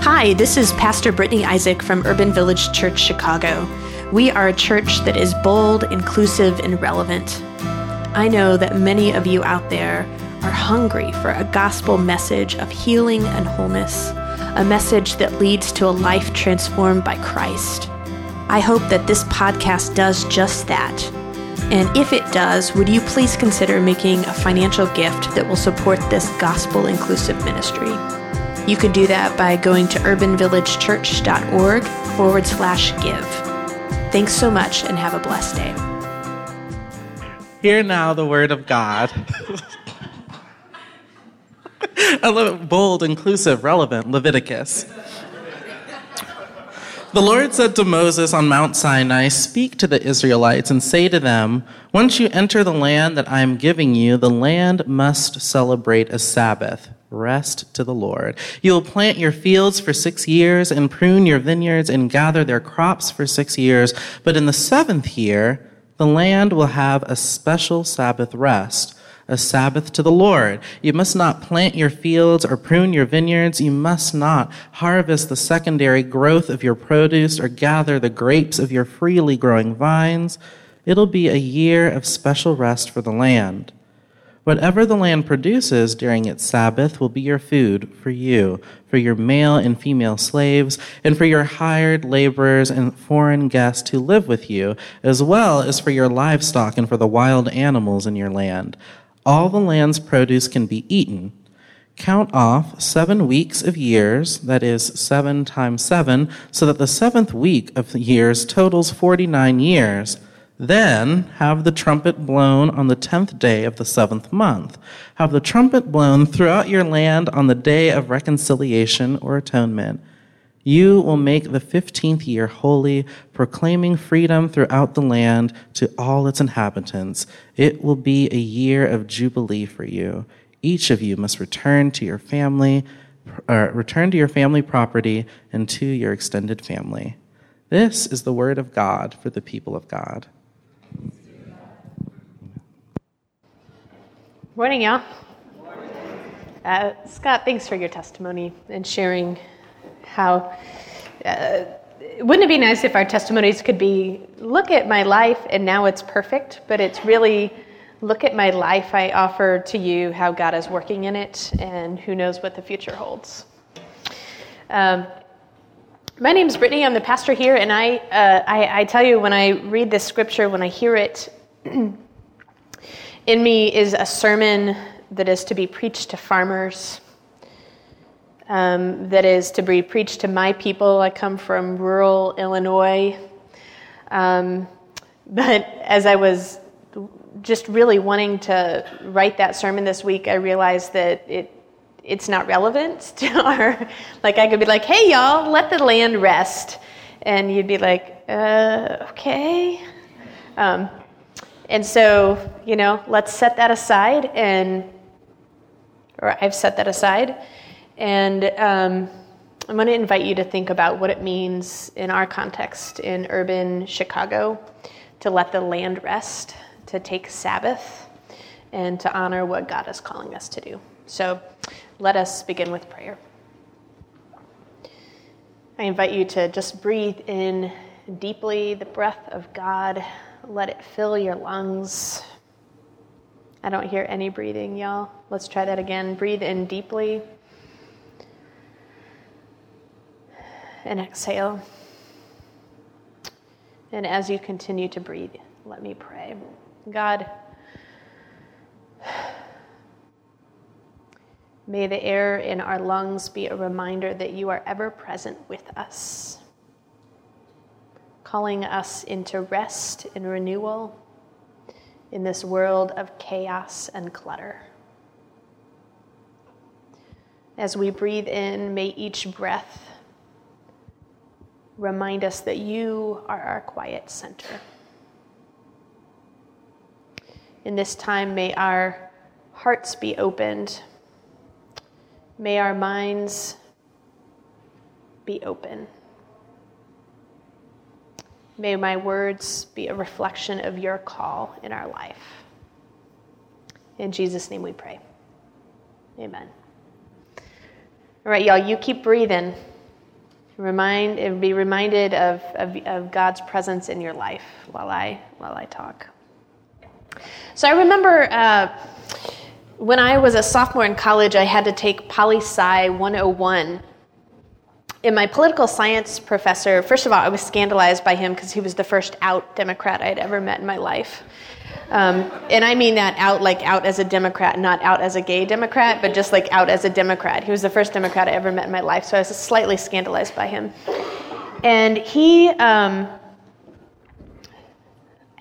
Hi, this is Pastor Brittany Isaac from Urban Village Church Chicago. We are a church that is bold, inclusive, and relevant. I know that many of you out there are hungry for a gospel message of healing and wholeness, a message that leads to a life transformed by Christ. I hope that this podcast does just that. And if it does, would you please consider making a financial gift that will support this gospel inclusive ministry? You can do that by going to urbanvillagechurch.org forward slash give. Thanks so much and have a blessed day. Hear now the word of God. I love it. Bold, inclusive, relevant, Leviticus. The Lord said to Moses on Mount Sinai, Speak to the Israelites and say to them, Once you enter the land that I am giving you, the land must celebrate a Sabbath rest to the Lord. You will plant your fields for six years and prune your vineyards and gather their crops for six years. But in the seventh year, the land will have a special Sabbath rest, a Sabbath to the Lord. You must not plant your fields or prune your vineyards. You must not harvest the secondary growth of your produce or gather the grapes of your freely growing vines. It'll be a year of special rest for the land. Whatever the land produces during its Sabbath will be your food for you, for your male and female slaves, and for your hired laborers and foreign guests who live with you, as well as for your livestock and for the wild animals in your land. All the land's produce can be eaten. Count off seven weeks of years, that is, seven times seven, so that the seventh week of years totals 49 years. Then have the trumpet blown on the tenth day of the seventh month. Have the trumpet blown throughout your land on the day of reconciliation or atonement. You will make the fifteenth year holy, proclaiming freedom throughout the land to all its inhabitants. It will be a year of jubilee for you. Each of you must return to your family, uh, return to your family property and to your extended family. This is the word of God for the people of God. Morning, y'all. Uh, Scott, thanks for your testimony and sharing how. Uh, wouldn't it be nice if our testimonies could be look at my life and now it's perfect, but it's really look at my life I offer to you how God is working in it and who knows what the future holds. Um, my name is Brittany. I'm the pastor here, and I, uh, I, I tell you, when I read this scripture, when I hear it, in me is a sermon that is to be preached to farmers, um, that is to be preached to my people. I come from rural Illinois. Um, but as I was just really wanting to write that sermon this week, I realized that it it's not relevant to our like I could be like, "Hey y'all, let the land rest," and you'd be like, uh, "Okay." Um, and so, you know, let's set that aside, and or I've set that aside, and um, I'm going to invite you to think about what it means in our context in urban Chicago to let the land rest, to take Sabbath, and to honor what God is calling us to do. So let us begin with prayer. I invite you to just breathe in deeply the breath of God let it fill your lungs. I don't hear any breathing, y'all. Let's try that again. Breathe in deeply. And exhale. And as you continue to breathe, let me pray. God, may the air in our lungs be a reminder that you are ever present with us calling us into rest and renewal in this world of chaos and clutter. As we breathe in, may each breath remind us that you are our quiet center. In this time, may our hearts be opened. May our minds be open. May my words be a reflection of your call in our life. In Jesus' name we pray. Amen. All right, y'all, you keep breathing. Remind, and be reminded of, of, of God's presence in your life while I, while I talk. So I remember uh, when I was a sophomore in college, I had to take Poli Sci 101. And my political science professor, first of all, I was scandalized by him because he was the first out Democrat I'd ever met in my life. Um, and I mean that out like out as a Democrat, not out as a gay Democrat, but just like out as a Democrat. He was the first Democrat I ever met in my life, so I was slightly scandalized by him. And he um,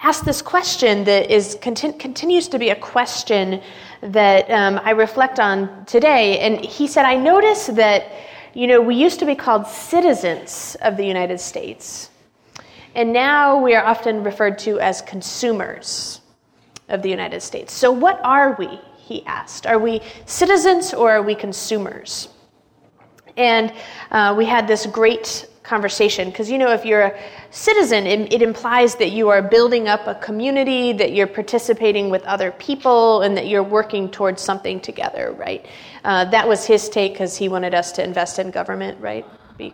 asked this question that is conti- continues to be a question that um, I reflect on today. And he said, I notice that, you know, we used to be called citizens of the United States, and now we are often referred to as consumers of the United States. So, what are we? He asked. Are we citizens or are we consumers? And uh, we had this great conversation. Because you know if you're a citizen it, it, implies that you are building up a community that you're participating with other people and that you're working towards something together right? Uh, that was his take because he wanted us to invest in government right? Be-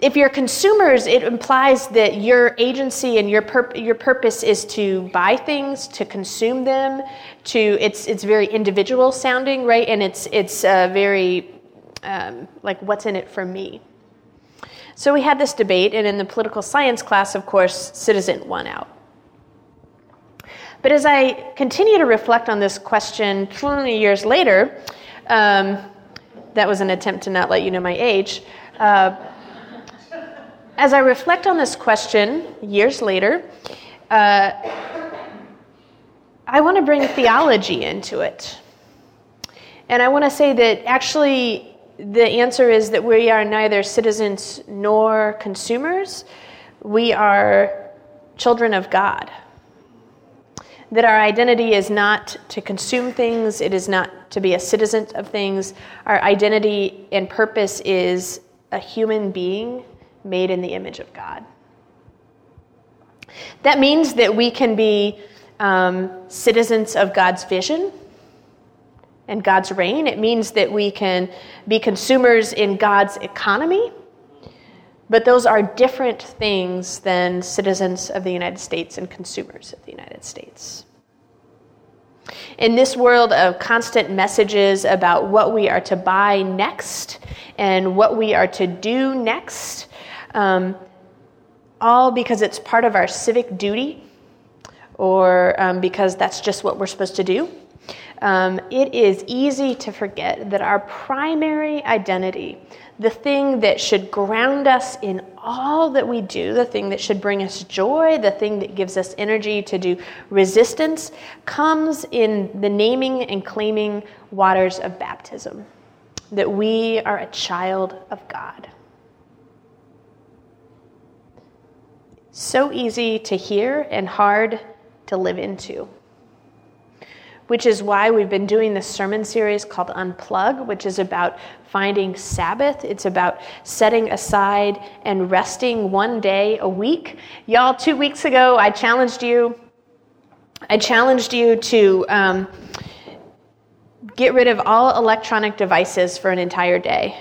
if you're consumers it implies that your agency and your, pur- your purpose is to buy things to consume them to it's, it's very individual sounding right? And it's, it's uh, very um, like what's in it for me so we had this debate, and in the political science class, of course, citizen won out. But as I continue to reflect on this question 20 years later, um, that was an attempt to not let you know my age. Uh, as I reflect on this question years later, uh, I want to bring theology into it. And I want to say that actually, the answer is that we are neither citizens nor consumers. We are children of God. That our identity is not to consume things, it is not to be a citizen of things. Our identity and purpose is a human being made in the image of God. That means that we can be um, citizens of God's vision and God's reign. It means that we can be consumers in God's economy. But those are different things than citizens of the United States and consumers of the United States. In this world of constant messages about what we are to buy next and what we are to do next, um, all because it's part of our civic duty or um, because that's just what we're supposed to do um, it is easy to forget that our primary identity, the thing that should ground us in all that we do, the thing that should bring us joy, the thing that gives us energy to do resistance, comes in the naming and claiming waters of baptism. That we are a child of God. So easy to hear and hard to live into which is why we've been doing this sermon series called Unplug, which is about finding Sabbath. It's about setting aside and resting one day a week. Y'all, two weeks ago, I challenged you. I challenged you to um, get rid of all electronic devices for an entire day.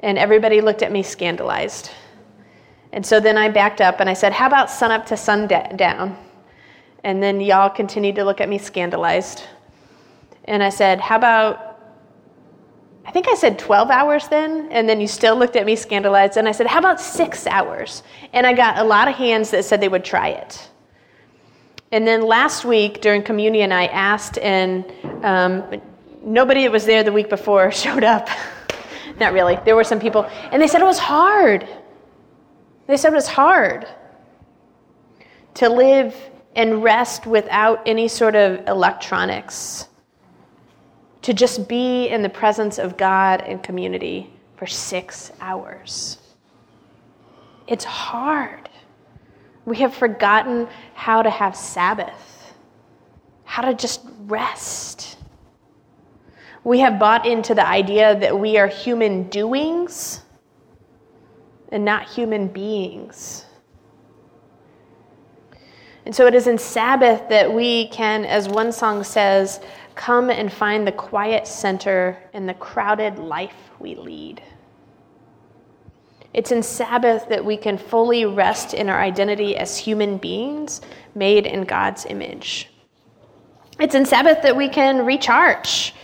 And everybody looked at me scandalized. And so then I backed up and I said, How about sun up to sundown? And then y'all continued to look at me scandalized. And I said, How about, I think I said 12 hours then? And then you still looked at me scandalized. And I said, How about six hours? And I got a lot of hands that said they would try it. And then last week during communion, I asked, and um, nobody that was there the week before showed up. Not really. There were some people. And they said it was hard. They said it was hard to live and rest without any sort of electronics. To just be in the presence of God and community for six hours. It's hard. We have forgotten how to have Sabbath, how to just rest. We have bought into the idea that we are human doings and not human beings. And so it is in Sabbath that we can, as one song says, come and find the quiet center in the crowded life we lead. It's in Sabbath that we can fully rest in our identity as human beings made in God's image. It's in Sabbath that we can recharge.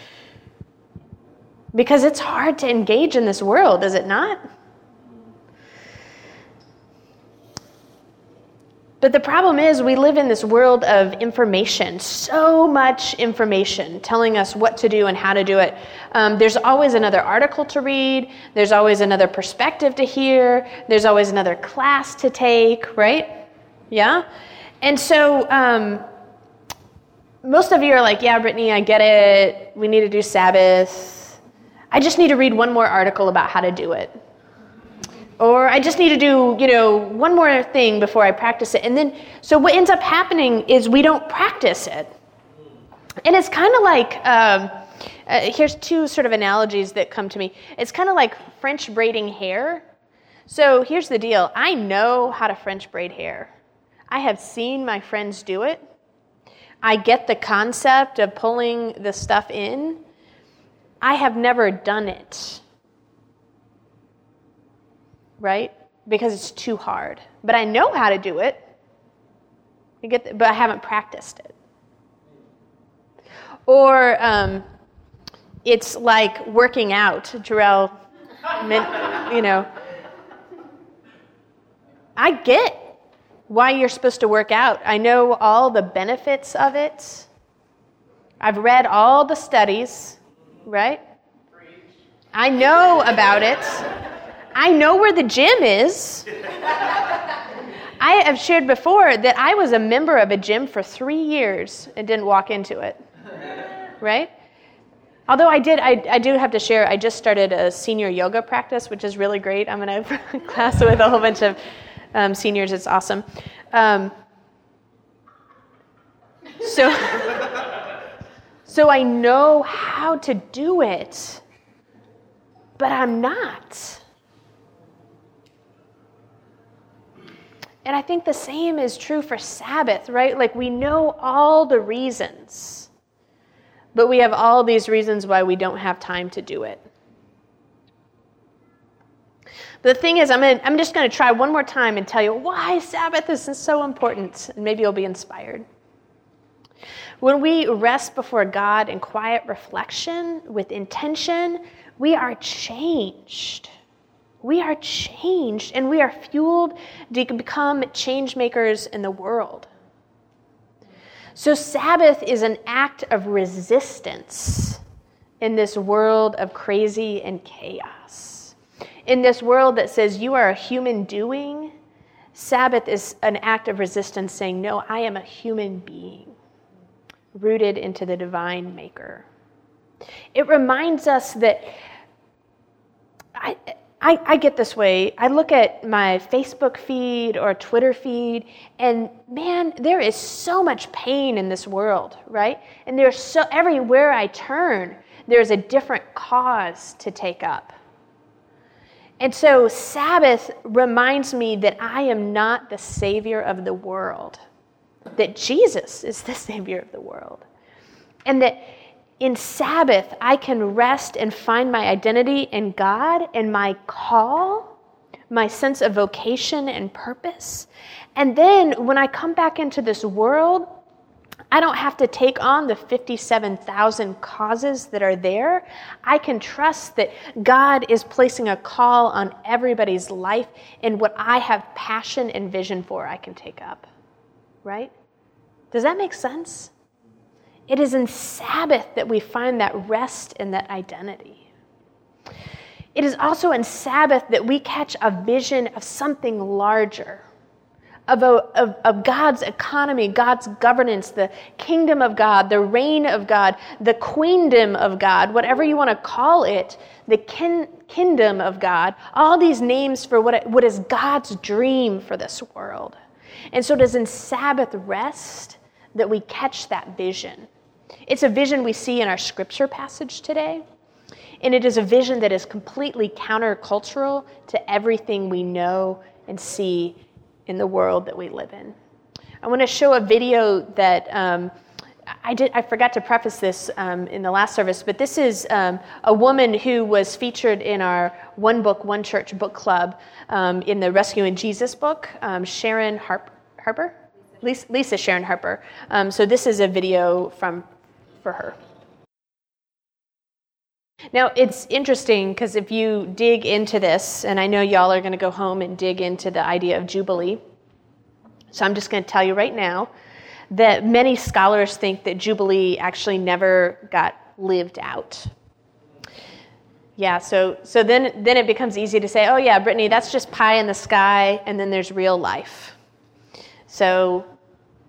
Because it's hard to engage in this world, is it not? But the problem is, we live in this world of information, so much information telling us what to do and how to do it. Um, there's always another article to read, there's always another perspective to hear, there's always another class to take, right? Yeah? And so, um, most of you are like, yeah, Brittany, I get it. We need to do Sabbath. I just need to read one more article about how to do it. Or I just need to do, you know, one more thing before I practice it. And then, so what ends up happening is we don't practice it. And it's kind of like, um, uh, here's two sort of analogies that come to me. It's kind of like French braiding hair. So here's the deal I know how to French braid hair, I have seen my friends do it. I get the concept of pulling the stuff in. I have never done it right? Because it's too hard. But I know how to do it. You get, the, but I haven't practiced it. Or um, it's like working out. Jarrell, you know. I get why you're supposed to work out. I know all the benefits of it. I've read all the studies, right? I know about it. I know where the gym is. I have shared before that I was a member of a gym for three years and didn't walk into it. Right? Although I did, I, I do have to share, I just started a senior yoga practice, which is really great. I'm in a class with a whole bunch of um, seniors. It's awesome. Um, so, so I know how to do it, but I'm not. And I think the same is true for Sabbath, right? Like we know all the reasons, but we have all these reasons why we don't have time to do it. But the thing is, I'm, gonna, I'm just going to try one more time and tell you why Sabbath is so important, and maybe you'll be inspired. When we rest before God in quiet reflection with intention, we are changed we are changed and we are fueled to become change makers in the world. So, Sabbath is an act of resistance in this world of crazy and chaos. In this world that says you are a human doing, Sabbath is an act of resistance saying, No, I am a human being rooted into the divine maker. It reminds us that I, I, I, get this way. I look at my Facebook feed or Twitter feed, and man, there is so much pain in this world, right? And there's so everywhere I turn, there's a different cause to take up. And so Sabbath reminds me that I am not the savior of the world, that Jesus is the savior of the world. And that in Sabbath, I can rest and find my identity in God and my call, my sense of vocation and purpose. And then when I come back into this world, I don't have to take on the 57,000 causes that are there. I can trust that God is placing a call on everybody's life, and what I have passion and vision for, I can take up. Right? Does that make sense? It is in Sabbath that we find that rest and that identity. It is also in Sabbath that we catch a vision of something larger, of, a, of, of, God's economy, God's governance, the kingdom of God, the reign of God, the queendom of God, whatever you want to call it, the kin, kingdom of God, all these names for what, what is God's dream for this world. And so it is in Sabbath rest that we catch that vision. It's a vision we see in our scripture passage today, and it is a vision that is completely countercultural to everything we know and see in the world that we live in. I want to show a video that um, I did. I forgot to preface this um, in the last service, but this is um, a woman who was featured in our One Book, One Church book club um, in the Rescue Rescuing Jesus book. Um, Sharon Harp- Harper, Lisa, Lisa, Sharon Harper. Um, so this is a video from for her. Now it's interesting because if you dig into this, and I know y'all are going to go home and dig into the idea of jubilee. So I'm just going to tell you right now that many scholars think that Jubilee actually never got lived out. Yeah, so, so then, then it becomes easy to say, oh, yeah, Brittany, that's just pie in the sky, and then there's real life. So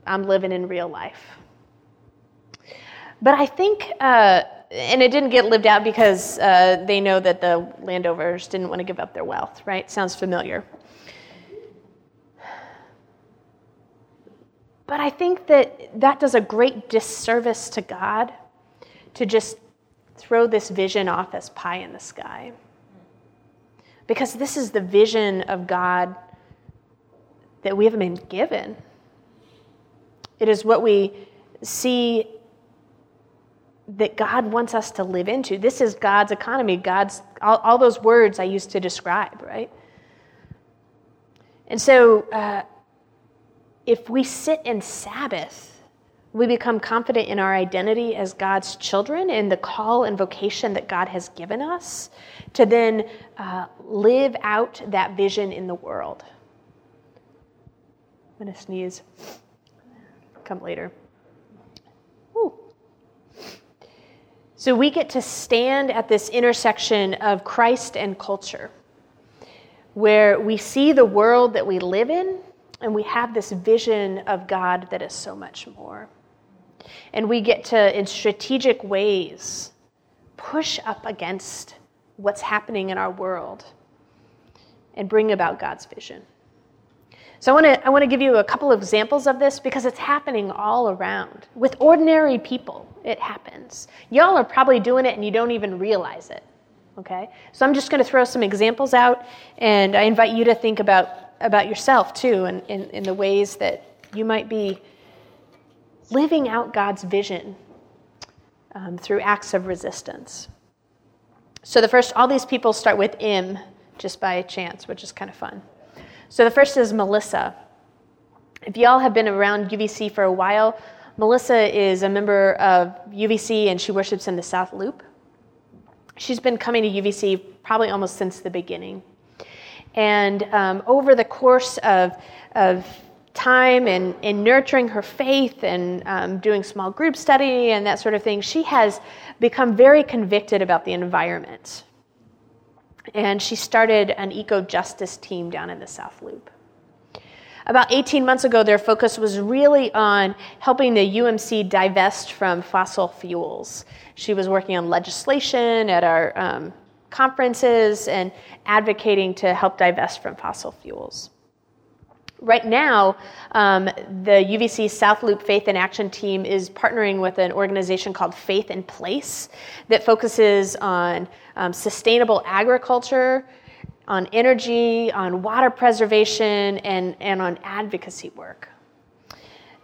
I'm living in real life. But I think, uh, and it didn't get lived out because uh, they know that the landowners didn't want to give up their wealth, right? Sounds familiar. But I think that that does a great disservice to God to just throw this vision off as pie in the sky. Because this is the vision of God that we haven't been given. It is what we see that God wants us to live into. This is God's economy, God's all, all those words I used to describe, right? And so uh, if we sit in Sabbath, we become confident in our identity as God's children and the call and vocation that God has given us to then uh, live out that vision in the world. I'm going to sneeze. Come later. So we get to stand at this intersection of Christ and culture, where we see the world that we live in and we have this vision of God that is so much more. And we get to, in strategic ways, push up against what's happening in our world and bring about God's vision. So I want to I want to give you a couple of examples of this because it's happening all around. With ordinary people, it happens. Y'all are probably doing it and you don't even realize it. Okay? So I'm just going to throw some examples out and I invite you to think about about yourself too, and in, in the ways that you might be living out God's vision um, through acts of resistance. So the first, all these people start with M just by chance, which is kind of fun. So the first is Melissa. If y'all have been around UVC for a while, Melissa is a member of UVC and she worships in the South Loop. She's been coming to UVC probably almost since the beginning. And um, over the course of, of time and, in nurturing her faith and um, doing small group study and that sort of thing, she has become very convicted about the environment. And she started an eco justice team down in the South Loop. About 18 months ago, their focus was really on helping the UMC divest from fossil fuels. She was working on legislation at our um, conferences and advocating to help divest from fossil fuels. Right now, um, the UVC South Loop Faith in Action team is partnering with an organization called Faith in Place that focuses on um, sustainable agriculture, on energy, on water preservation, and, and on advocacy work.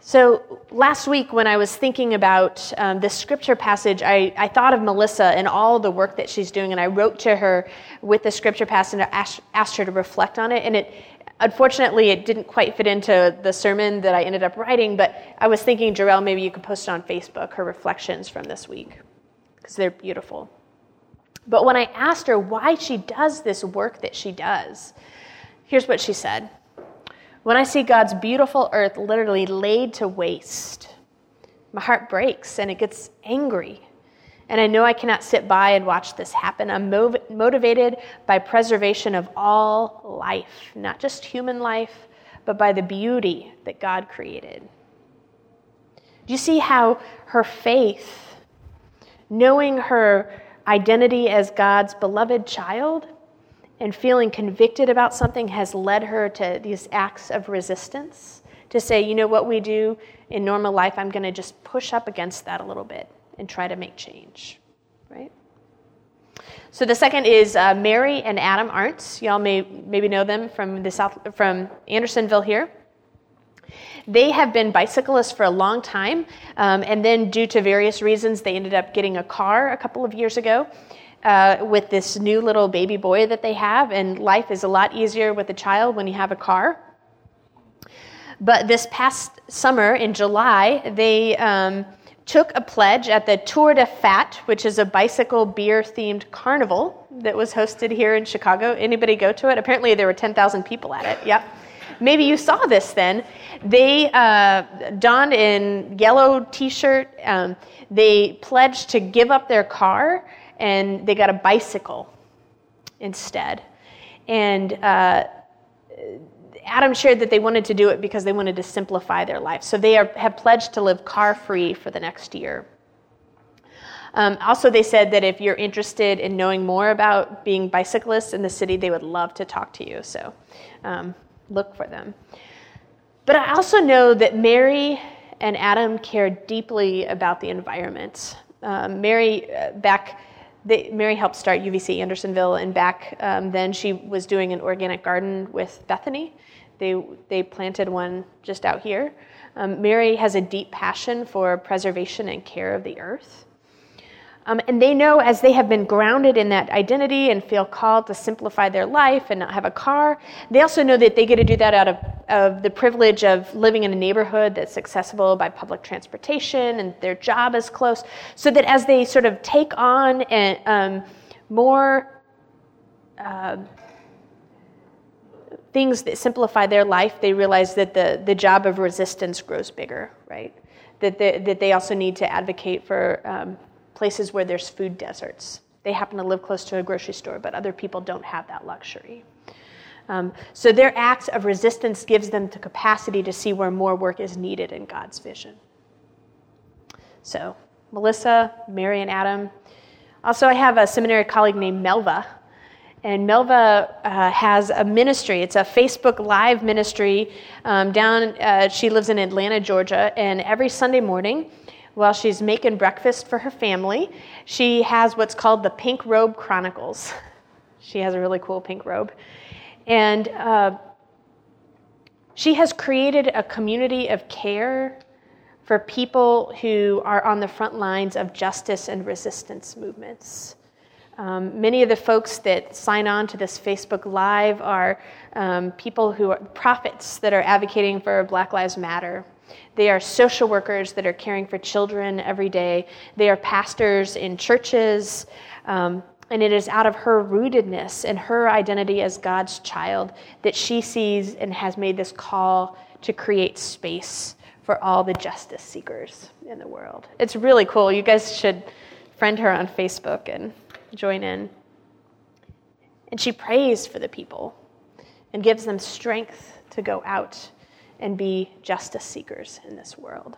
So last week, when I was thinking about um, this scripture passage, I, I, thought of Melissa and all the work that she's doing, and I wrote to her with the scripture passage and asked, asked her to reflect on it. And it, unfortunately, it didn't quite fit into the sermon that I ended up writing, but I was thinking, Jarrell, maybe you could post it on Facebook, her reflections from this week, because they're beautiful. But when I asked her why she does this work that she does, here's what she said. When I see God's beautiful earth literally laid to waste, my heart breaks and it gets angry. And I know I cannot sit by and watch this happen. I'm mov- motivated by preservation of all life, not just human life, but by the beauty that God created. Do you see how her faith, knowing her identity as God's beloved child, and feeling convicted about something has led her to these acts of resistance to say, you know what we do in normal life, I'm going to just push up against that a little bit and try to make change, right? So the second is uh, Mary and Adam Arndt. Y'all may maybe know them from the south from Andersonville here. They have been bicyclists for a long time, um, and then, due to various reasons, they ended up getting a car a couple of years ago. Uh, with this new little baby boy that they have, and life is a lot easier with a child when you have a car. But this past summer in July, they um, took a pledge at the Tour de Fat, which is a bicycle beer themed carnival that was hosted here in Chicago. Anybody go to it? Apparently, there were 10,000 people at it. Yep. Maybe you saw this then. They uh, donned in yellow t shirt, um, they pledged to give up their car, and they got a bicycle instead. And uh, Adam shared that they wanted to do it because they wanted to simplify their life. So they are, have pledged to live car free for the next year. Um, also, they said that if you're interested in knowing more about being bicyclists in the city, they would love to talk to you. So um, look for them. But I also know that Mary and Adam care deeply about the environment. Um, Mary, uh, back, they, Mary helped start UVC Andersonville, and back um, then she was doing an organic garden with Bethany. They, they planted one just out here. Um, Mary has a deep passion for preservation and care of the earth. Um, and they know as they have been grounded in that identity and feel called to simplify their life and not have a car, they also know that they get to do that out of, of the privilege of living in a neighborhood that's accessible by public transportation and their job is close. So that as they sort of take on a, um, more uh, things that simplify their life, they realize that the, the job of resistance grows bigger, right? That they, that they also need to advocate for um, places where there's food deserts. They happen to live close to a grocery store, but other people don't have that luxury. Um, so their acts of resistance gives them the capacity to see where more work is needed in God's vision. So, Melissa, Mary, and Adam. Also, I have a seminary colleague named Melva and Melva uh, has a ministry. It's a Facebook Live ministry um, down, uh, she lives in Atlanta, Georgia. And every Sunday morning, while she's making breakfast for her family, she has what's called the Pink Robe Chronicles. She has a really cool pink robe. And uh, she has created a community of care for people who are on the front lines of justice and resistance movements. Um, many of the folks that sign on to this Facebook Live are um, people who are prophets that are advocating for Black Lives Matter. They are social workers that are caring for children every day. They are pastors in churches. Um, and it is out of her rootedness and her identity as God's child that she sees and has made this call to create space for all the justice seekers in the world. It's really cool. You guys should friend her on Facebook and join in. And she prays for the people and gives them strength to go out and be justice seekers in this world.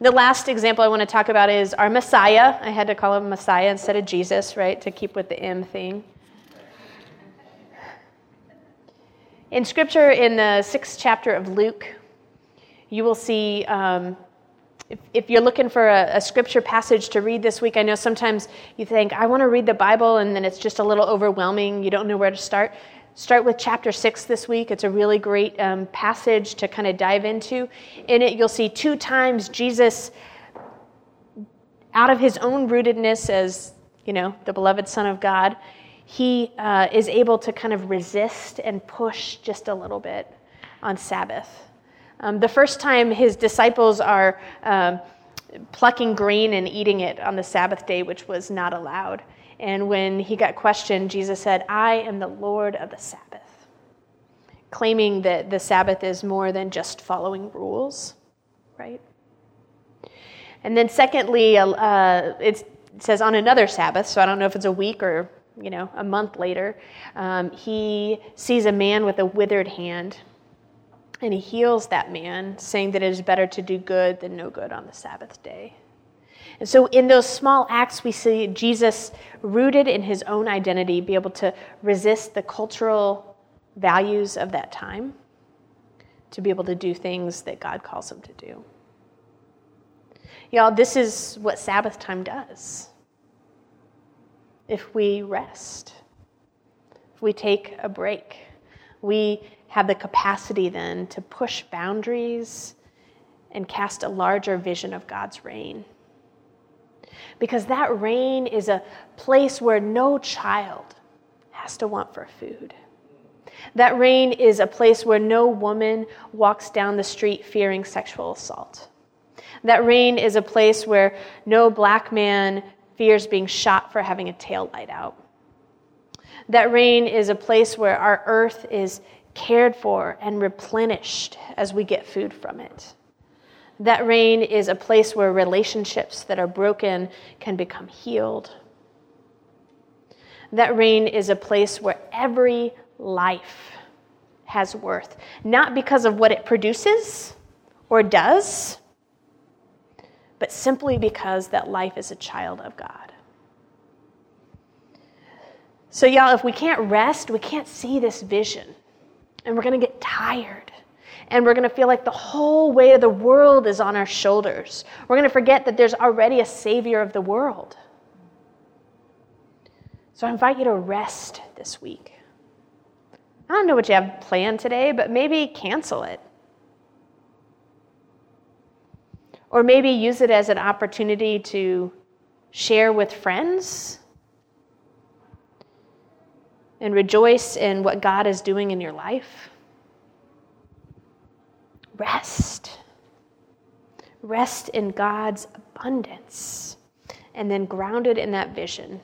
The last example I want to talk about is our Messiah. I had to call him Messiah instead of Jesus, right, to keep with the M thing. In scripture, in the sixth chapter of Luke, you will see um, if, if you're looking for a, a, scripture passage to read this week, I know sometimes you think, I want to read the Bible, and then it's just a little overwhelming. You don't know where to start. Start with chapter six this week. It's a really great um, passage to kind of dive into. In it, you'll see two times Jesus, out of his own rootedness as, you know, the beloved Son of God, he uh, is able to kind of resist and push just a little bit on Sabbath. Um, the first time his disciples are um, plucking grain and eating it on the Sabbath day, which was not allowed. And when he got questioned, Jesus said, I am the Lord of the Sabbath, claiming that the Sabbath is more than just following rules, right? And then, secondly, uh, uh it says on another Sabbath, so I don't know if it's a week or you know a month later, um, he sees a man with a withered hand and he heals that man, saying that it is better to do good than no good on the Sabbath day. And so, in those small acts, we see Jesus rooted in his own identity, be able to resist the cultural values of that time, to be able to do things that God calls him to do. Y'all, this is what Sabbath time does. If we rest, if we take a break, we have the capacity then to push boundaries and cast a larger vision of God's reign. Because that reign is a place where no child has to want for food. That reign is a place where no woman walks down the street fearing sexual assault. That reign is a place where no black man fears being shot for having a tail light out. That reign is a place where our earth is cared for and replenished as we get food from it. That reign is a place where relationships that are broken can become healed. That reign is a place where every life has worth, not because of what it produces or does, but simply because that life is a child of God. So, y'all, if we can't rest, we can't see this vision, and we're going to get tired. And we're going to feel like the whole weight of the world is on our shoulders. We're going to forget that there's already a Savior of the world. So I invite you to rest this week. I don't know what you have planned today, but maybe cancel it. Or maybe use it as an opportunity to share with friends and rejoice in what God is doing in your life. Rest. Rest in God's abundance. And then, grounded in that vision,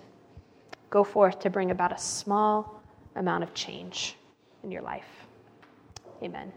go forth to bring about a small amount of change in your life. Amen.